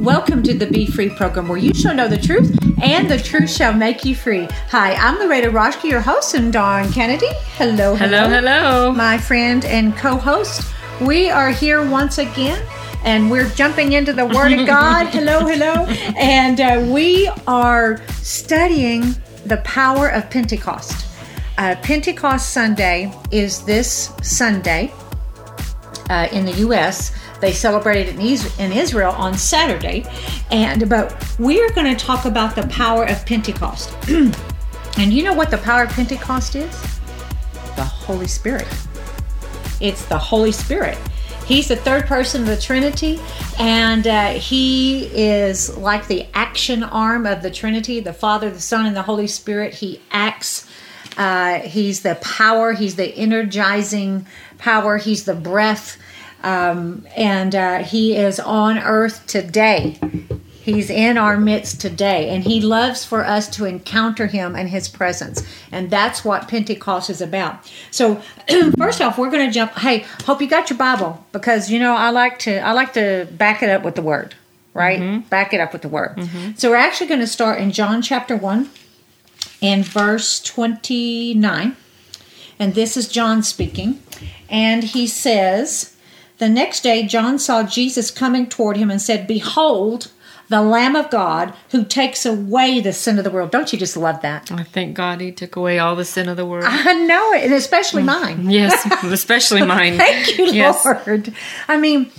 Welcome to the Be Free program where you shall know the truth and the truth shall make you free. Hi, I'm Loretta Roshke, your host, and Dawn Kennedy. Hello, hello, hello, my friend and co host. We are here once again and we're jumping into the Word of God. hello, hello. And uh, we are studying the power of Pentecost. Uh, Pentecost Sunday is this Sunday uh, in the U.S. They celebrated in, in Israel on Saturday, and but we are going to talk about the power of Pentecost. and you know what the power of Pentecost is? The Holy Spirit. It's the Holy Spirit. He's the third person of the Trinity, and uh, he is like the action arm of the Trinity the Father, the Son, and the Holy Spirit. He acts. Uh, he's the power, he's the energizing power, he's the breath, um, and uh, he is on earth today. He's in our midst today, and He loves for us to encounter Him and His presence. And that's what Pentecost is about. So, first off, we're going to jump. Hey, hope you got your Bible because you know I like to I like to back it up with the Word, right? Mm-hmm. Back it up with the Word. Mm-hmm. So we're actually going to start in John chapter one, in verse twenty nine, and this is John speaking, and he says. The next day, John saw Jesus coming toward him and said, Behold, the Lamb of God who takes away the sin of the world. Don't you just love that? I thank God he took away all the sin of the world. I know it, and especially mine. Mm, yes, especially mine. thank you, yes. Lord. I mean,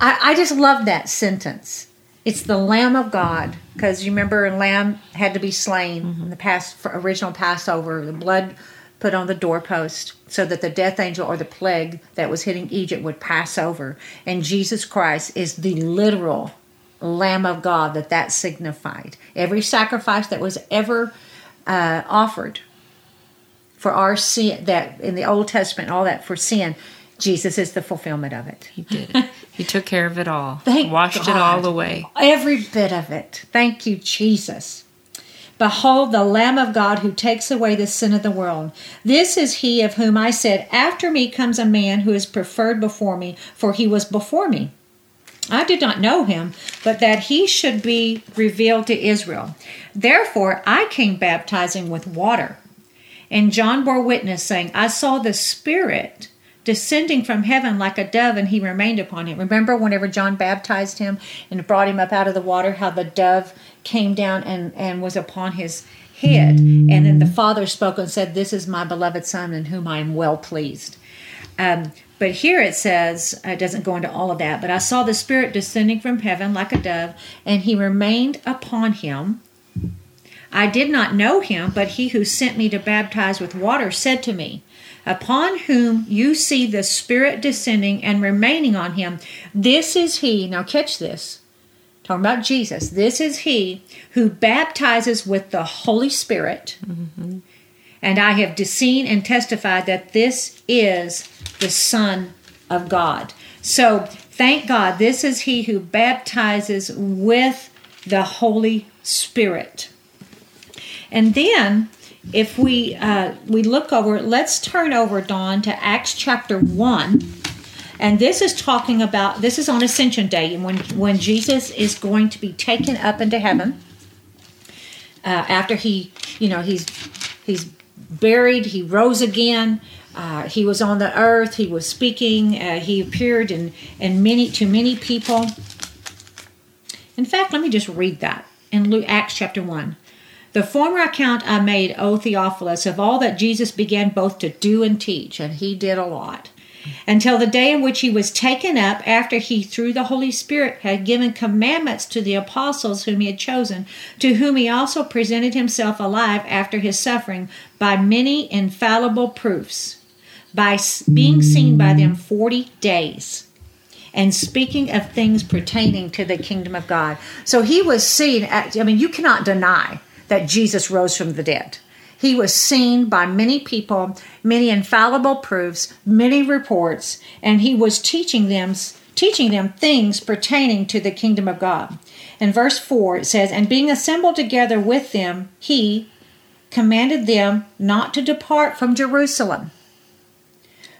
I, I just love that sentence. It's the Lamb of God, because you remember, a lamb had to be slain mm-hmm. in the past original Passover. The blood put on the doorpost so that the death angel or the plague that was hitting Egypt would pass over. And Jesus Christ is the literal Lamb of God that that signified. Every sacrifice that was ever uh, offered for our sin, that in the Old Testament, all that for sin, Jesus is the fulfillment of it. He did. he took care of it all. Thank Washed God. it all away. Every bit of it. Thank you, Jesus. Behold, the Lamb of God who takes away the sin of the world. This is he of whom I said, After me comes a man who is preferred before me, for he was before me. I did not know him, but that he should be revealed to Israel. Therefore, I came baptizing with water. And John bore witness, saying, I saw the Spirit descending from heaven like a dove, and he remained upon him. Remember whenever John baptized him and brought him up out of the water, how the dove came down and, and was upon his head. And then the Father spoke and said, This is my beloved Son in whom I am well pleased. Um, but here it says, it doesn't go into all of that, but I saw the Spirit descending from heaven like a dove, and he remained upon him. I did not know him, but he who sent me to baptize with water said to me, Upon whom you see the Spirit descending and remaining on him, this is he. Now, catch this. Talking about Jesus. This is he who baptizes with the Holy Spirit. Mm-hmm. And I have seen and testified that this is the Son of God. So thank God, this is He who baptizes with the Holy Spirit. And then, if we uh, we look over, let's turn over, Dawn, to Acts chapter one, and this is talking about this is on Ascension Day, and when when Jesus is going to be taken up into heaven uh, after he, you know, he's he's buried, he rose again. Uh, he was on the earth. He was speaking. Uh, he appeared in, in many to many people. In fact, let me just read that in Luke, Acts chapter one. The former account I made, O Theophilus, of all that Jesus began both to do and teach, and he did a lot, until the day in which he was taken up, after he, through the Holy Spirit, had given commandments to the apostles whom he had chosen, to whom he also presented himself alive after his suffering by many infallible proofs by being seen by them 40 days and speaking of things pertaining to the kingdom of God. So he was seen, at, I mean, you cannot deny that Jesus rose from the dead. He was seen by many people, many infallible proofs, many reports, and he was teaching them teaching them things pertaining to the kingdom of God. In verse 4 it says, "And being assembled together with them, he commanded them not to depart from Jerusalem,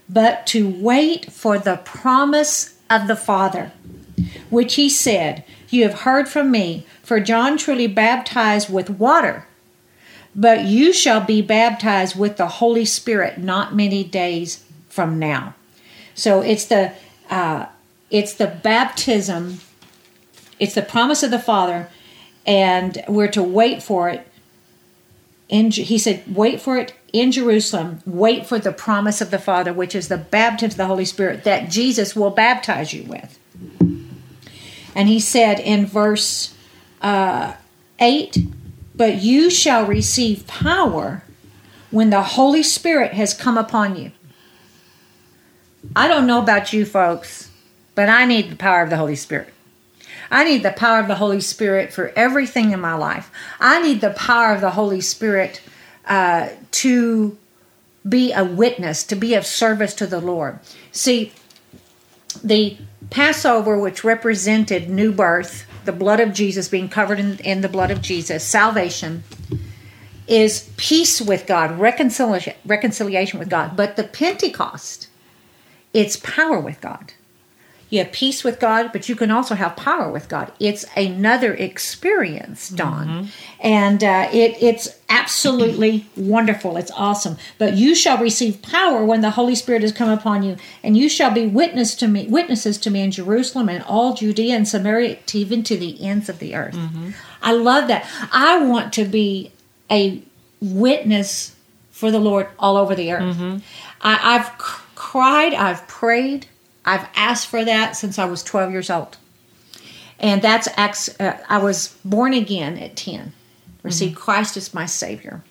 but to wait for the promise of the Father, which he said, You have heard from me, for John truly baptized with water, but you shall be baptized with the Holy Spirit not many days from now. So it's the uh, it's the baptism, it's the promise of the Father, and we're to wait for it. In, he said, wait for it in Jerusalem. Wait for the promise of the Father, which is the baptism of the Holy Spirit that Jesus will baptize you with. And he said in verse uh, 8, But you shall receive power when the Holy Spirit has come upon you. I don't know about you folks, but I need the power of the Holy Spirit. I need the power of the Holy Spirit for everything in my life. I need the power of the Holy Spirit uh, to be a witness, to be of service to the Lord. See, the Passover, which represented new birth, the blood of Jesus being covered in, in the blood of Jesus, salvation, is peace with God, reconciliation, reconciliation with God. But the Pentecost, it's power with God. You have peace with God, but you can also have power with God. It's another experience, Dawn, mm-hmm. and uh, it, it's absolutely wonderful. It's awesome. But you shall receive power when the Holy Spirit has come upon you, and you shall be witness to me, witnesses to me in Jerusalem and all Judea and Samaria, even to the ends of the earth. Mm-hmm. I love that. I want to be a witness for the Lord all over the earth. Mm-hmm. I, I've cried, I've prayed I've asked for that since I was 12 years old. And that's, uh, I was born again at 10, received mm-hmm. Christ as my Savior.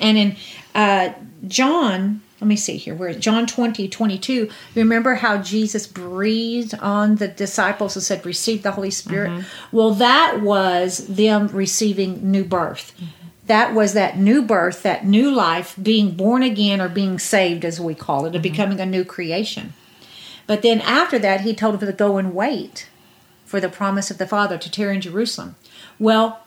And in uh, John, let me see here, where John 20, 22, remember how Jesus breathed on the disciples and said, Receive the Holy Spirit? Mm-hmm. Well, that was them receiving new birth. Mm-hmm. That was that new birth, that new life, being born again or being saved, as we call it, mm-hmm. becoming a new creation. But then after that, he told them to go and wait for the promise of the Father to tear in Jerusalem. Well,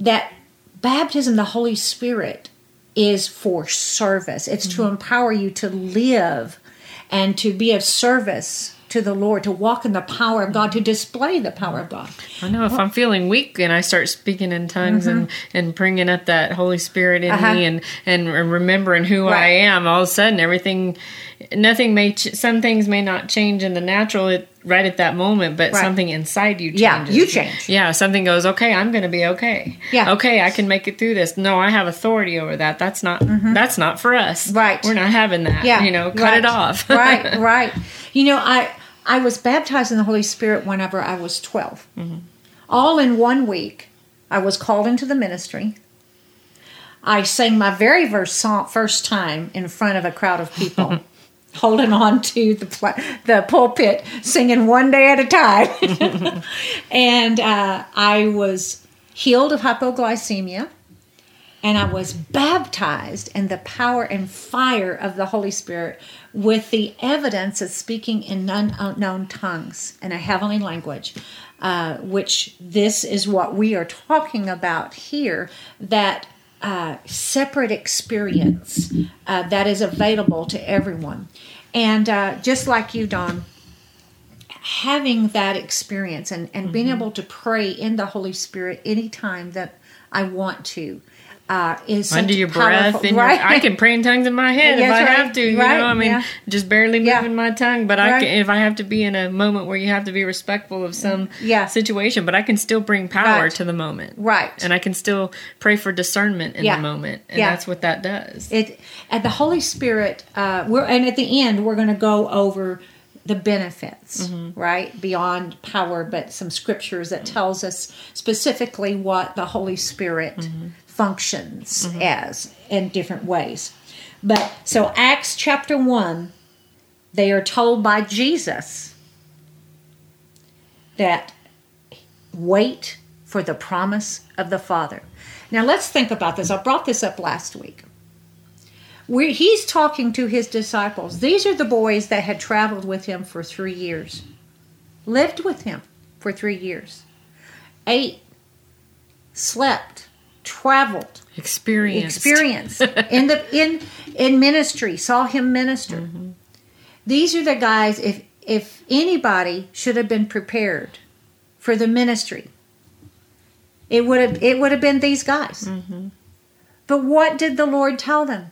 that baptism, the Holy Spirit, is for service. It's mm-hmm. to empower you to live and to be of service to the Lord, to walk in the power of God, to display the power of God. I know if I'm feeling weak and I start speaking in tongues mm-hmm. and, and bringing up that Holy Spirit in uh-huh. me and, and remembering who right. I am, all of a sudden everything, nothing may, ch- some things may not change in the natural it, right at that moment, but right. something inside you changes. Yeah, you change. Yeah, something goes, okay, I'm going to be okay. Yeah. Okay, I can make it through this. No, I have authority over that. That's not, mm-hmm. that's not for us. Right. We're not having that. Yeah. You know, cut right. it off. right, right. You know, I, I was baptized in the Holy Spirit whenever I was 12. Mm-hmm. All in one week, I was called into the ministry. I sang my very first song, first time in front of a crowd of people, holding on to the the pulpit, singing one day at a time. and uh, I was healed of hypoglycemia and I was baptized in the power and fire of the Holy Spirit with the evidence of speaking in unknown tongues in a heavenly language, uh, which this is what we are talking about here that uh, separate experience uh, that is available to everyone. And uh, just like you, Dawn, having that experience and, and mm-hmm. being able to pray in the Holy Spirit anytime that I want to uh, is under your breath. And right? Your, I can pray in tongues in my head yes, if I right, have to. You right, know, I mean, yeah. just barely moving yeah. my tongue, but I can, if I have to be in a moment where you have to be respectful of some yeah. situation, but I can still bring power to the moment, right? And I can still pray for discernment in the moment, and that's what that does. It at the Holy Spirit. Uh, we're and at the end we're going to go over the benefits mm-hmm. right beyond power but some scriptures that tells us specifically what the holy spirit mm-hmm functions mm-hmm. as in different ways. But so, Acts chapter 1, they are told by Jesus that wait for the promise of the Father. Now, let's think about this. I brought this up last week. We're, he's talking to his disciples. These are the boys that had traveled with him for three years, lived with him for three years, ate, slept, traveled experienced experience in the in in ministry saw him minister mm-hmm. these are the guys if if anybody should have been prepared for the ministry, it would have it would have been these guys. Mm-hmm. But what did the Lord tell them?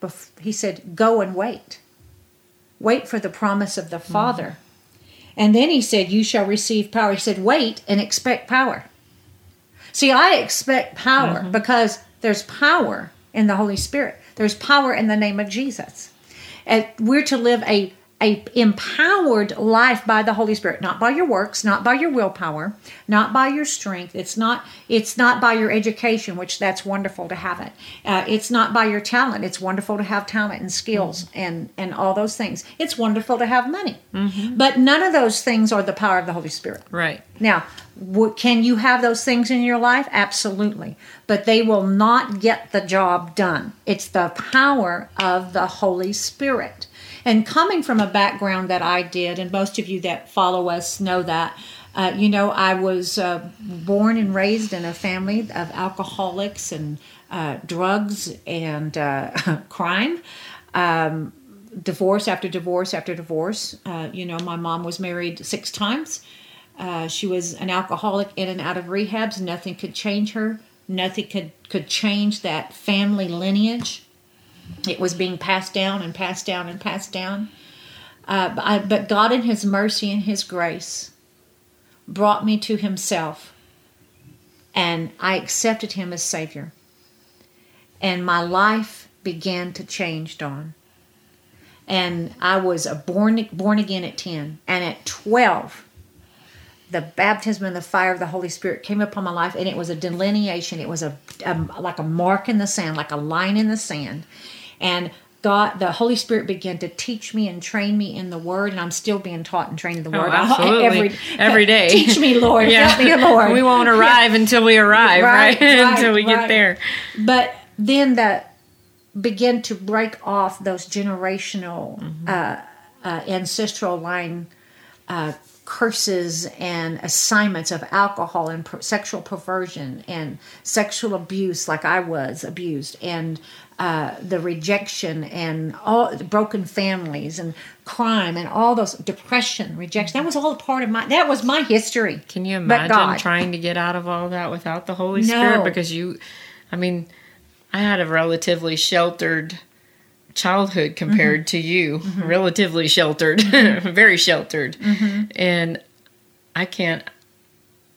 Bef- He said, "Go and wait. Wait for the promise of the Father." And then he said, "You shall receive power." He said, "Wait and expect power." See, I expect power mm-hmm. because there's power in the Holy Spirit. There's power in the name of Jesus. And we're to live a a empowered life by the Holy Spirit, not by your works, not by your willpower, not by your strength. It's not it's not by your education, which that's wonderful to have it. Uh, it's not by your talent. It's wonderful to have talent and skills and and all those things. It's wonderful to have money, but none of those things are the power of the Holy Spirit. Right. Now, can you have those things in your life? Absolutely. But they will not get the job done. It's the power of the Holy Spirit. And coming from a background that I did, and most of you that follow us know that, uh, you know, I was uh, born and raised in a family of alcoholics and uh, drugs and uh, crime. Um, divorce after divorce after divorce. Uh, you know, my mom was married six times. Uh, she was an alcoholic in and out of rehabs. Nothing could change her. Nothing could could change that family lineage. It was being passed down and passed down and passed down. Uh, but, I, but God, in His mercy and His grace, brought me to Himself, and I accepted Him as Savior. And my life began to change, Dawn and I was a born born again at ten, and at twelve, the baptism and the fire of the Holy Spirit came upon my life, and it was a delineation. It was a, a like a mark in the sand, like a line in the sand, and God, the Holy Spirit began to teach me and train me in the Word, and I'm still being taught and trained in the Oh, Word absolutely. every Every day. Teach me, Lord. Help me, Lord. we won't arrive until we arrive, right? Right, right, until we get there. but then the begin to break off those generational Mm-hmm. uh, uh, ancestral line uh, curses and assignments of alcohol and per- sexual perversion and sexual abuse like i was abused and uh, the rejection and all broken families and crime and all those depression rejection that was all part of my that was my history Can you imagine trying to get out of all that without the Holy No. Spirit? Because you, I mean, I had a relatively sheltered childhood compared Mm-hmm. to you. Relatively sheltered, very sheltered. Mm-hmm. And I can't,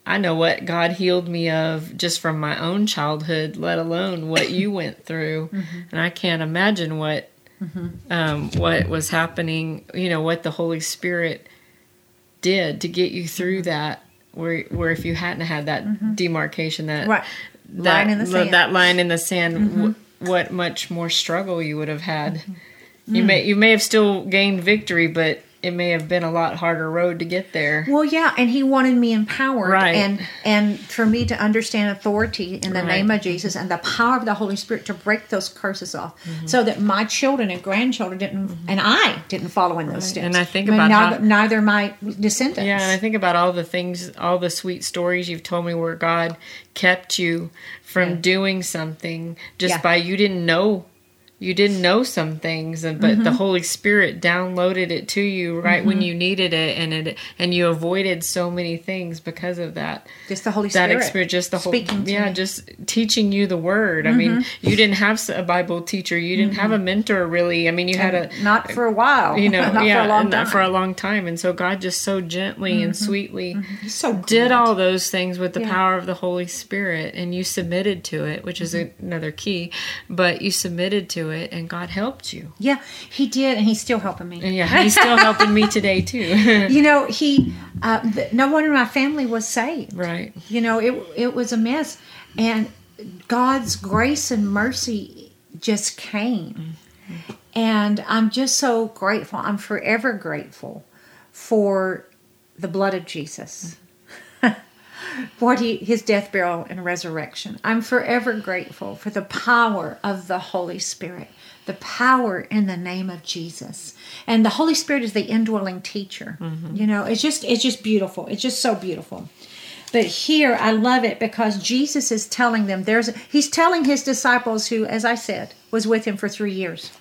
I know what God healed me of just from my own childhood, let alone what you went through. Mm-hmm. And I can't imagine what. Um, what was happening, you know, what the Holy Spirit did to get you through Mm-hmm. that where where if you hadn't had that demarcation that Right. that Line in the sand. Mm-hmm. that line in the sand w- what much more struggle you would have had Mm-hmm. you Mm. may you may have still gained victory but it may have been a lot harder road to get there Well, yeah, and he wanted me empowered, Right. and and for me to understand authority in the Right. name of Jesus and the power of the Holy Spirit to break those curses off, Mm-hmm. so that my children and grandchildren didn't, and I didn't follow in those steps. And I think mean, about neither, how- neither my descendants. yeah and i think about all the things all the sweet stories you've told me where god kept you from Yeah. doing something just Yeah. by you didn't know you didn't know some things and but Mm-hmm. the holy spirit downloaded it to you right when you needed it and it and you avoided so many things because of that just the Holy that Spirit. experience just the whole yeah me. Mm-hmm. just teaching you the word i mean you didn't have a bible teacher you didn't have a mentor really i mean you had a not for a while, you know not yeah for a long time. Mm-hmm. for a long time and so god just so gently and sweetly He's so good. did all those things with the Yeah. power of the holy spirit and you submitted to it which is Mm-hmm. another key but you submitted to it and god helped you Yeah, he did, and he's still helping me. yeah he's still helping me today too You know, he, uh, th- no one in my family was saved. right You know, it it was a mess, and God's grace and mercy just came, and I'm just so grateful. I'm forever grateful for the blood of Jesus. What he, his death, burial, and resurrection. I'm forever grateful for the power of the Holy Spirit, the power in the name of Jesus. And the Holy Spirit is the indwelling teacher. Mm-hmm. You know, it's just it's just beautiful. It's just so beautiful. But here I love it because Jesus is telling them there's he's telling his disciples who, as I said, was with him for three years.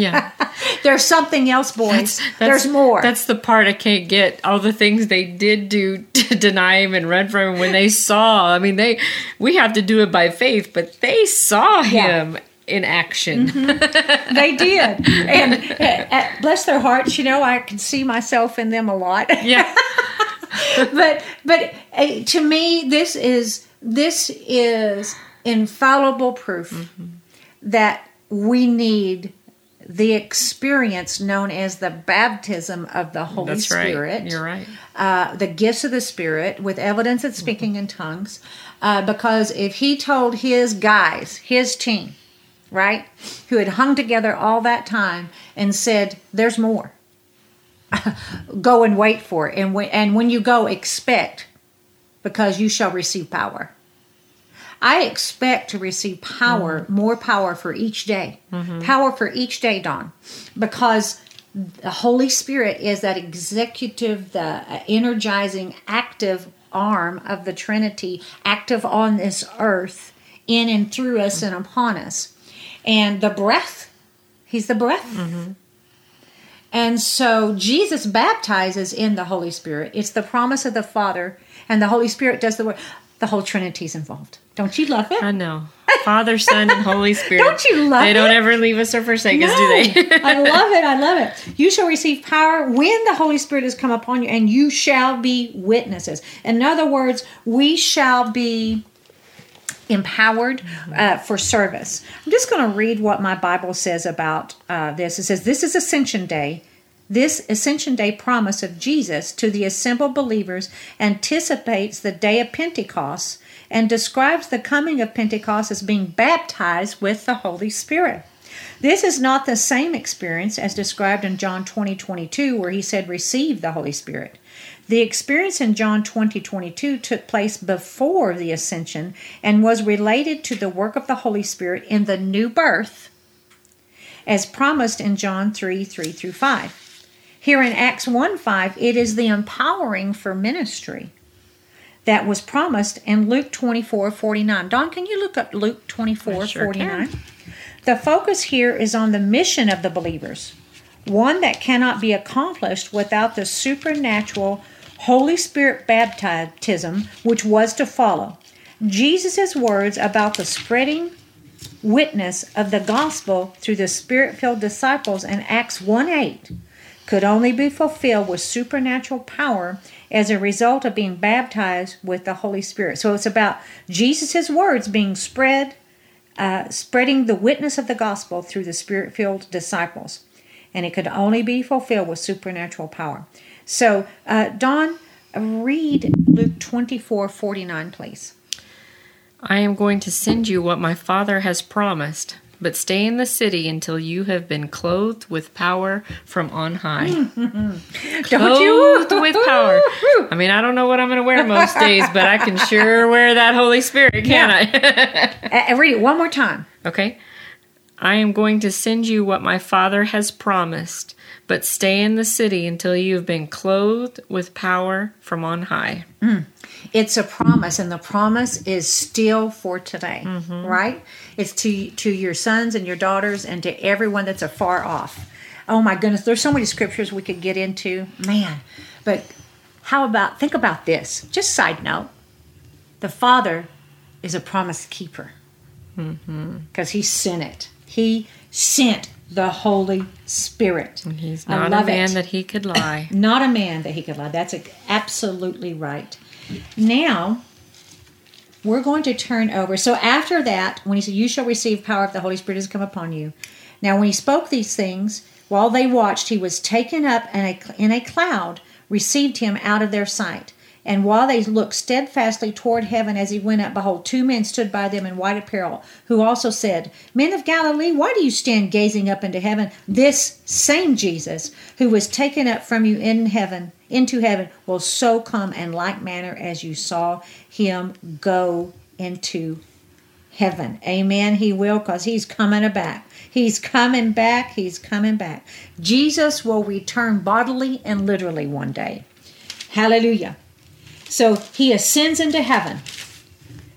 Yeah. There's something else, boys. That's- that's- There's more. That's the part I can't get. All the things they did do to deny him and run from him when they saw. I mean, they we have to do it by faith, but they saw Yeah. him in action. they did. And uh, bless their hearts, you know, I can see myself in them a lot. yeah. but but uh, to me this is this is infallible proof Mm-hmm. that we need the experience known as the baptism of the Holy That's Spirit. right. You're right. uh, the gifts of the Spirit with evidence of speaking in tongues. Uh, because if he told his guys, his team, right, who had hung together all that time and said, There's more, go and wait for it. And when, and when you go, expect, because you shall receive power. I expect to receive power, mm-hmm. more power for each day. Mm-hmm. Power for each day, Dawn. Because the Holy Spirit is that executive, the uh, energizing, active arm of the Trinity, active on this earth, in and through us and upon us. And the breath, He's the breath. Mm-hmm. And so Jesus baptizes in the Holy Spirit. It's the promise of the Father, and the Holy Spirit does the work. The whole Trinity's involved. Don't you love it? I know. Father, Son, and Holy Spirit. Don't you love it? They don't ever leave us or forsake us, do they? I love it. I love it. You shall receive power when the Holy Spirit has come upon you, and you shall be witnesses. In other words, we shall be empowered uh, for service. I'm just going to read what my Bible says about uh, this. It says, This is Ascension Day. This Ascension Day promise of Jesus to the assembled believers anticipates the day of Pentecost and describes the coming of Pentecost as being baptized with the Holy Spirit. This is not the same experience as described in John 20 22, where he said, Receive the Holy Spirit. The experience in John 20 22 took place before the ascension and was related to the work of the Holy Spirit in the new birth, as promised in John 3 3 through 5. Here in Acts 1 5, it is the empowering for ministry that was promised in Luke 24 49. Dawn, can you look up Luke 24 sure 49? can. The focus here is on the mission of the believers, one that cannot be accomplished without the supernatural Holy Spirit baptism which was to follow. Jesus' words about the spreading witness of the gospel through the spirit filled disciples in Acts 1 8 could only be fulfilled with supernatural power as a result of being baptized with the Holy Spirit. So it's about Jesus' words being spread, uh, spreading the witness of the gospel through the spirit filled disciples. And it could only be fulfilled with supernatural power. So, uh, Dawn, read Luke twenty four forty nine, please. I am going to send you what my Father has promised, but stay in the city until you have been clothed with power from on high. Don't Clothed with power. I mean, I don't know what I'm going to wear most days, but I can sure wear that Holy Spirit, can I? Uh, read it one more time. okay. I am going to send you what my Father has promised, but stay in the city until you have been clothed with power from on high. It's a promise, and the promise is still for today, mm-hmm. right? It's to to your sons and your daughters, and to everyone that's afar off. Oh my goodness, there's so many scriptures we could get into, man. But how about think about this? Just side note: the Father is a promise keeper mm-hmm. because He sent it. He sent the Holy Spirit. He's not a man it. that he could lie. Not a man that he could lie. That's absolutely right. Now, we're going to turn over. So after that, when he said, You shall receive power if the Holy Spirit has come upon you. Now, when he spoke these things, while they watched, he was taken up and a, in a cloud received him out of their sight. And while they looked steadfastly toward heaven as he went up, behold, two men stood by them in white apparel, who also said, Men of Galilee, why do you stand gazing up into heaven? This same Jesus, who was taken up from you in heaven, into heaven, will so come in like manner as you saw him go into heaven. Amen. He will, because he's coming back. He's coming back. He's coming back. Jesus will return bodily and literally one day. Hallelujah. So he ascends into heaven.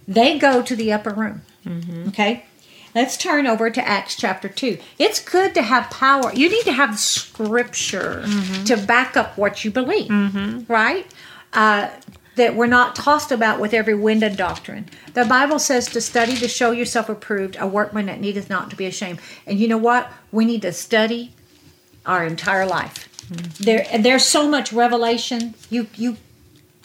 They go to the upper room. Okay? Let's turn over to Acts chapter 2. It's good to have power. You need to have scripture mm-hmm. to back up what you believe, mm-hmm. right? Uh, that we're not tossed about with every wind and doctrine. The Bible says to study to show yourself approved, a workman that needeth not to be ashamed. And you know what? We need to study our entire life. Mm-hmm. There, there's so much revelation. You, you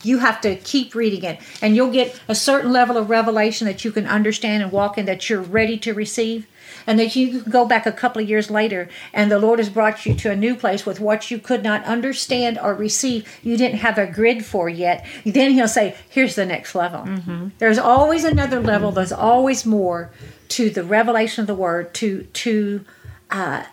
you have to keep reading it, and you'll get a certain level of revelation that you can understand and walk in that you're ready to receive. And that you can go back a couple of years later, and the Lord has brought you to a new place with what you could not understand or receive. You didn't have a grid for yet. Then He'll say, Here's the next level. Mm-hmm. There's always another level, there's always more to the revelation of the Word, to, to uh,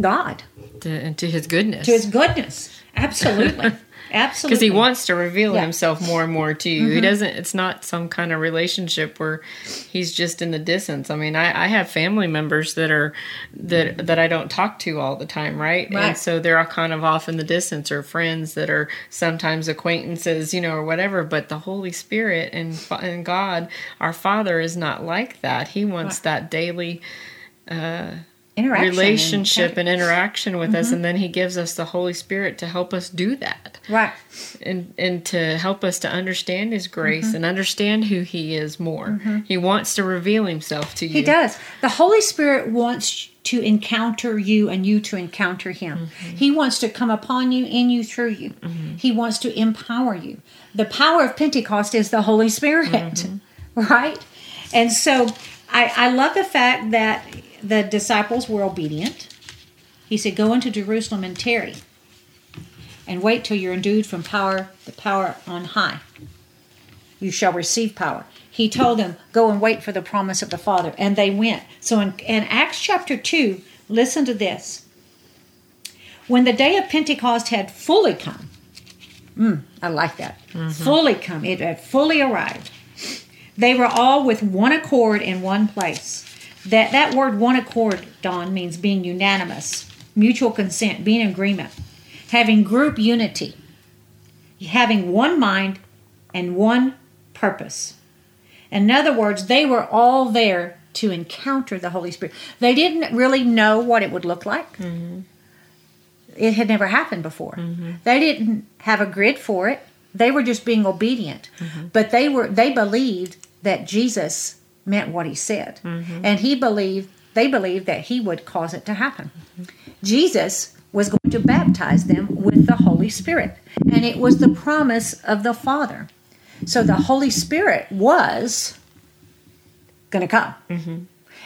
God. To, to His goodness. To His goodness. Absolutely. Absolutely. Because he wants to reveal yeah. himself more and more to you. Mm-hmm. He doesn't, it's not some kind of relationship where he's just in the distance. I mean, I, I, have family members that are, that, that I don't talk to all the time, right? right? And so they're all kind of off in the distance or friends that are sometimes acquaintances, you know, or whatever. But the Holy Spirit and, and God, our Father, is not like that. He wants right. that daily, uh, relationship and, and, interaction with mm-hmm. us and then he gives us the holy spirit to help us do that right and and to help us to understand his grace mm-hmm. and understand who he is more mm-hmm. he wants to reveal himself to you he does the holy spirit wants to encounter you and you to encounter him mm-hmm. he wants to come upon you in you through you mm-hmm. he wants to empower you the power of pentecost is the holy spirit mm-hmm. right and so I, I love the fact that the disciples were obedient. He said, Go into Jerusalem and tarry, and wait till you're endued from power, the power on high. You shall receive power. He told them, Go and wait for the promise of the Father. And they went. So in, in Acts chapter 2, listen to this. When the day of Pentecost had fully come, mm, I like that, mm-hmm. fully come, it had fully arrived, they were all with one accord in one place. That that word one accord, Dawn, means being unanimous, mutual consent, being in agreement, having group unity, having one mind and one purpose. In other words, they were all there to encounter the Holy Spirit. They didn't really know what it would look like. Mm-hmm. It had never happened before. Mm-hmm. They didn't have a grid for it. They were just being obedient. Mm-hmm. But they were they believed that Jesus meant what he said. Mm-hmm. And he believed, they believed that he would cause it to happen. Mm-hmm. Jesus was going to baptize them with the Holy Spirit. And it was the promise of the Father. So the Holy Spirit was going to come. Mm-hmm.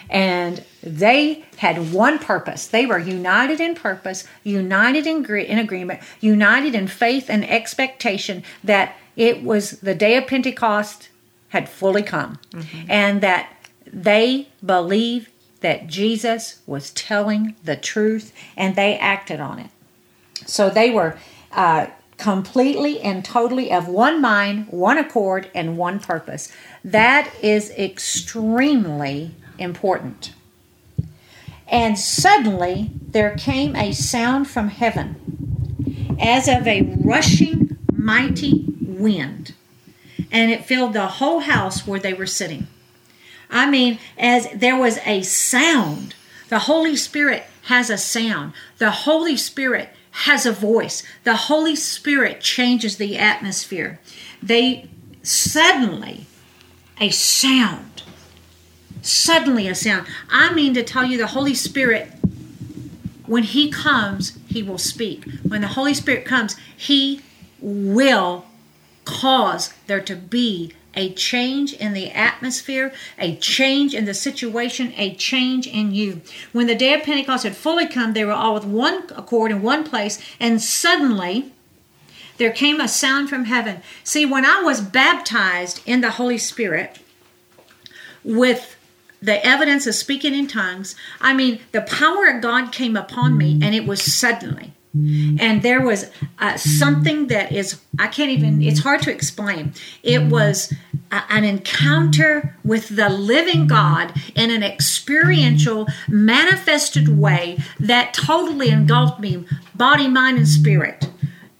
And they had one purpose. They were united in purpose, united in, in agreement, united in faith and expectation that it was the day of Pentecost had fully come mm-hmm. and that they believed that Jesus was telling the truth and they acted on it. So they were uh, completely and totally of one mind, one accord, and one purpose. That is extremely important. And suddenly there came a sound from heaven as of a rushing mighty wind and it filled the whole house where they were sitting. I mean, as there was a sound, the Holy Spirit has a sound. The Holy Spirit has a voice. The Holy Spirit changes the atmosphere. They suddenly, a sound, suddenly a sound. I mean to tell you, the Holy Spirit, when He comes, He will speak. When the Holy Spirit comes, He will cause there to be a change in the atmosphere, a change in the situation, a change in you. When the day of Pentecost had fully come, they were all with one accord in one place, and suddenly there came a sound from heaven. See, when I was baptized in the Holy Spirit with the evidence of speaking in tongues, I mean, the power of God came upon me, and it was suddenly. And there was uh, something that is, I can't even, it's hard to explain. It was a, an encounter with the living God in an experiential, manifested way that totally engulfed me, body, mind, and spirit.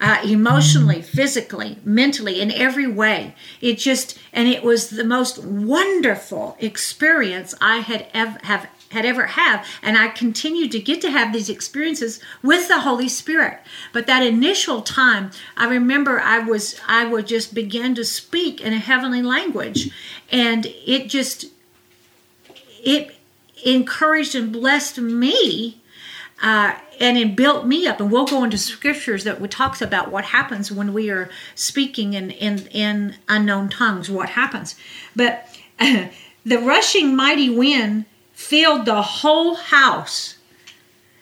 uh, emotionally, physically, mentally, in every way. It just, and it was the most wonderful experience I had ever have had ever have and i continued to get to have these experiences with the holy spirit but that initial time i remember i was i would just begin to speak in a heavenly language and it just it encouraged and blessed me uh, and it built me up. And we'll go into scriptures that talks about what happens when we are speaking in in, in unknown tongues. What happens? But the rushing mighty wind filled the whole house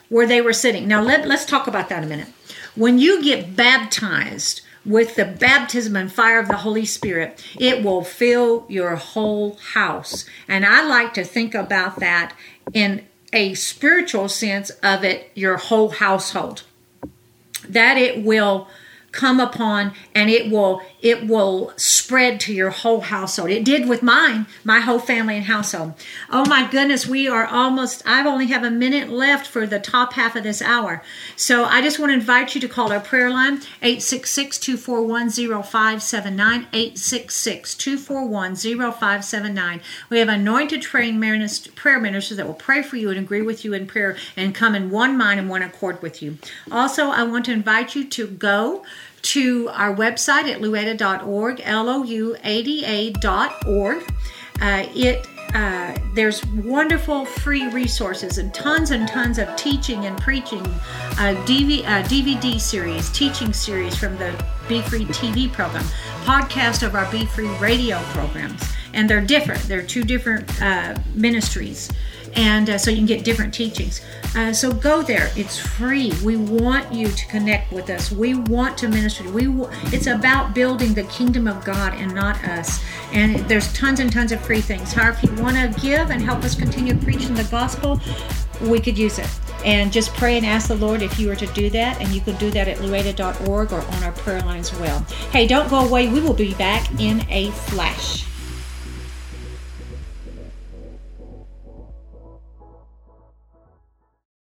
where they were sitting. Now let let's talk about that a minute. When you get baptized with the baptism and fire of the Holy Spirit, it will fill your whole house. And I like to think about that in a spiritual sense of it, your whole household. That it will come upon and it will it will spread to your whole household. It did with mine my whole family and household. Oh my goodness we are almost i only have a minute left for the top half of this hour. So i just want to invite you to call our prayer line 866-241-0579 866-241-0579 we have anointed trained prayer ministers that will pray for you and agree with you in prayer and come in one mind and one accord with you. Also i want to invite you to go to our website at louada.org, L-O-U-A-D-A.org. Uh, it uh, there's wonderful free resources and tons and tons of teaching and preaching uh, DV, uh, DVD series, teaching series from the Be Free TV program, podcast of our Be Free radio programs. And they're different. They're two different uh, ministries and uh, so you can get different teachings. Uh, so go there; it's free. We want you to connect with us. We want to minister. We w- it's about building the kingdom of God and not us. And there's tons and tons of free things. However, if you want to give and help us continue preaching the gospel, we could use it. And just pray and ask the Lord if you were to do that. And you can do that at louada.org or on our prayer line as well. Hey, don't go away. We will be back in a flash.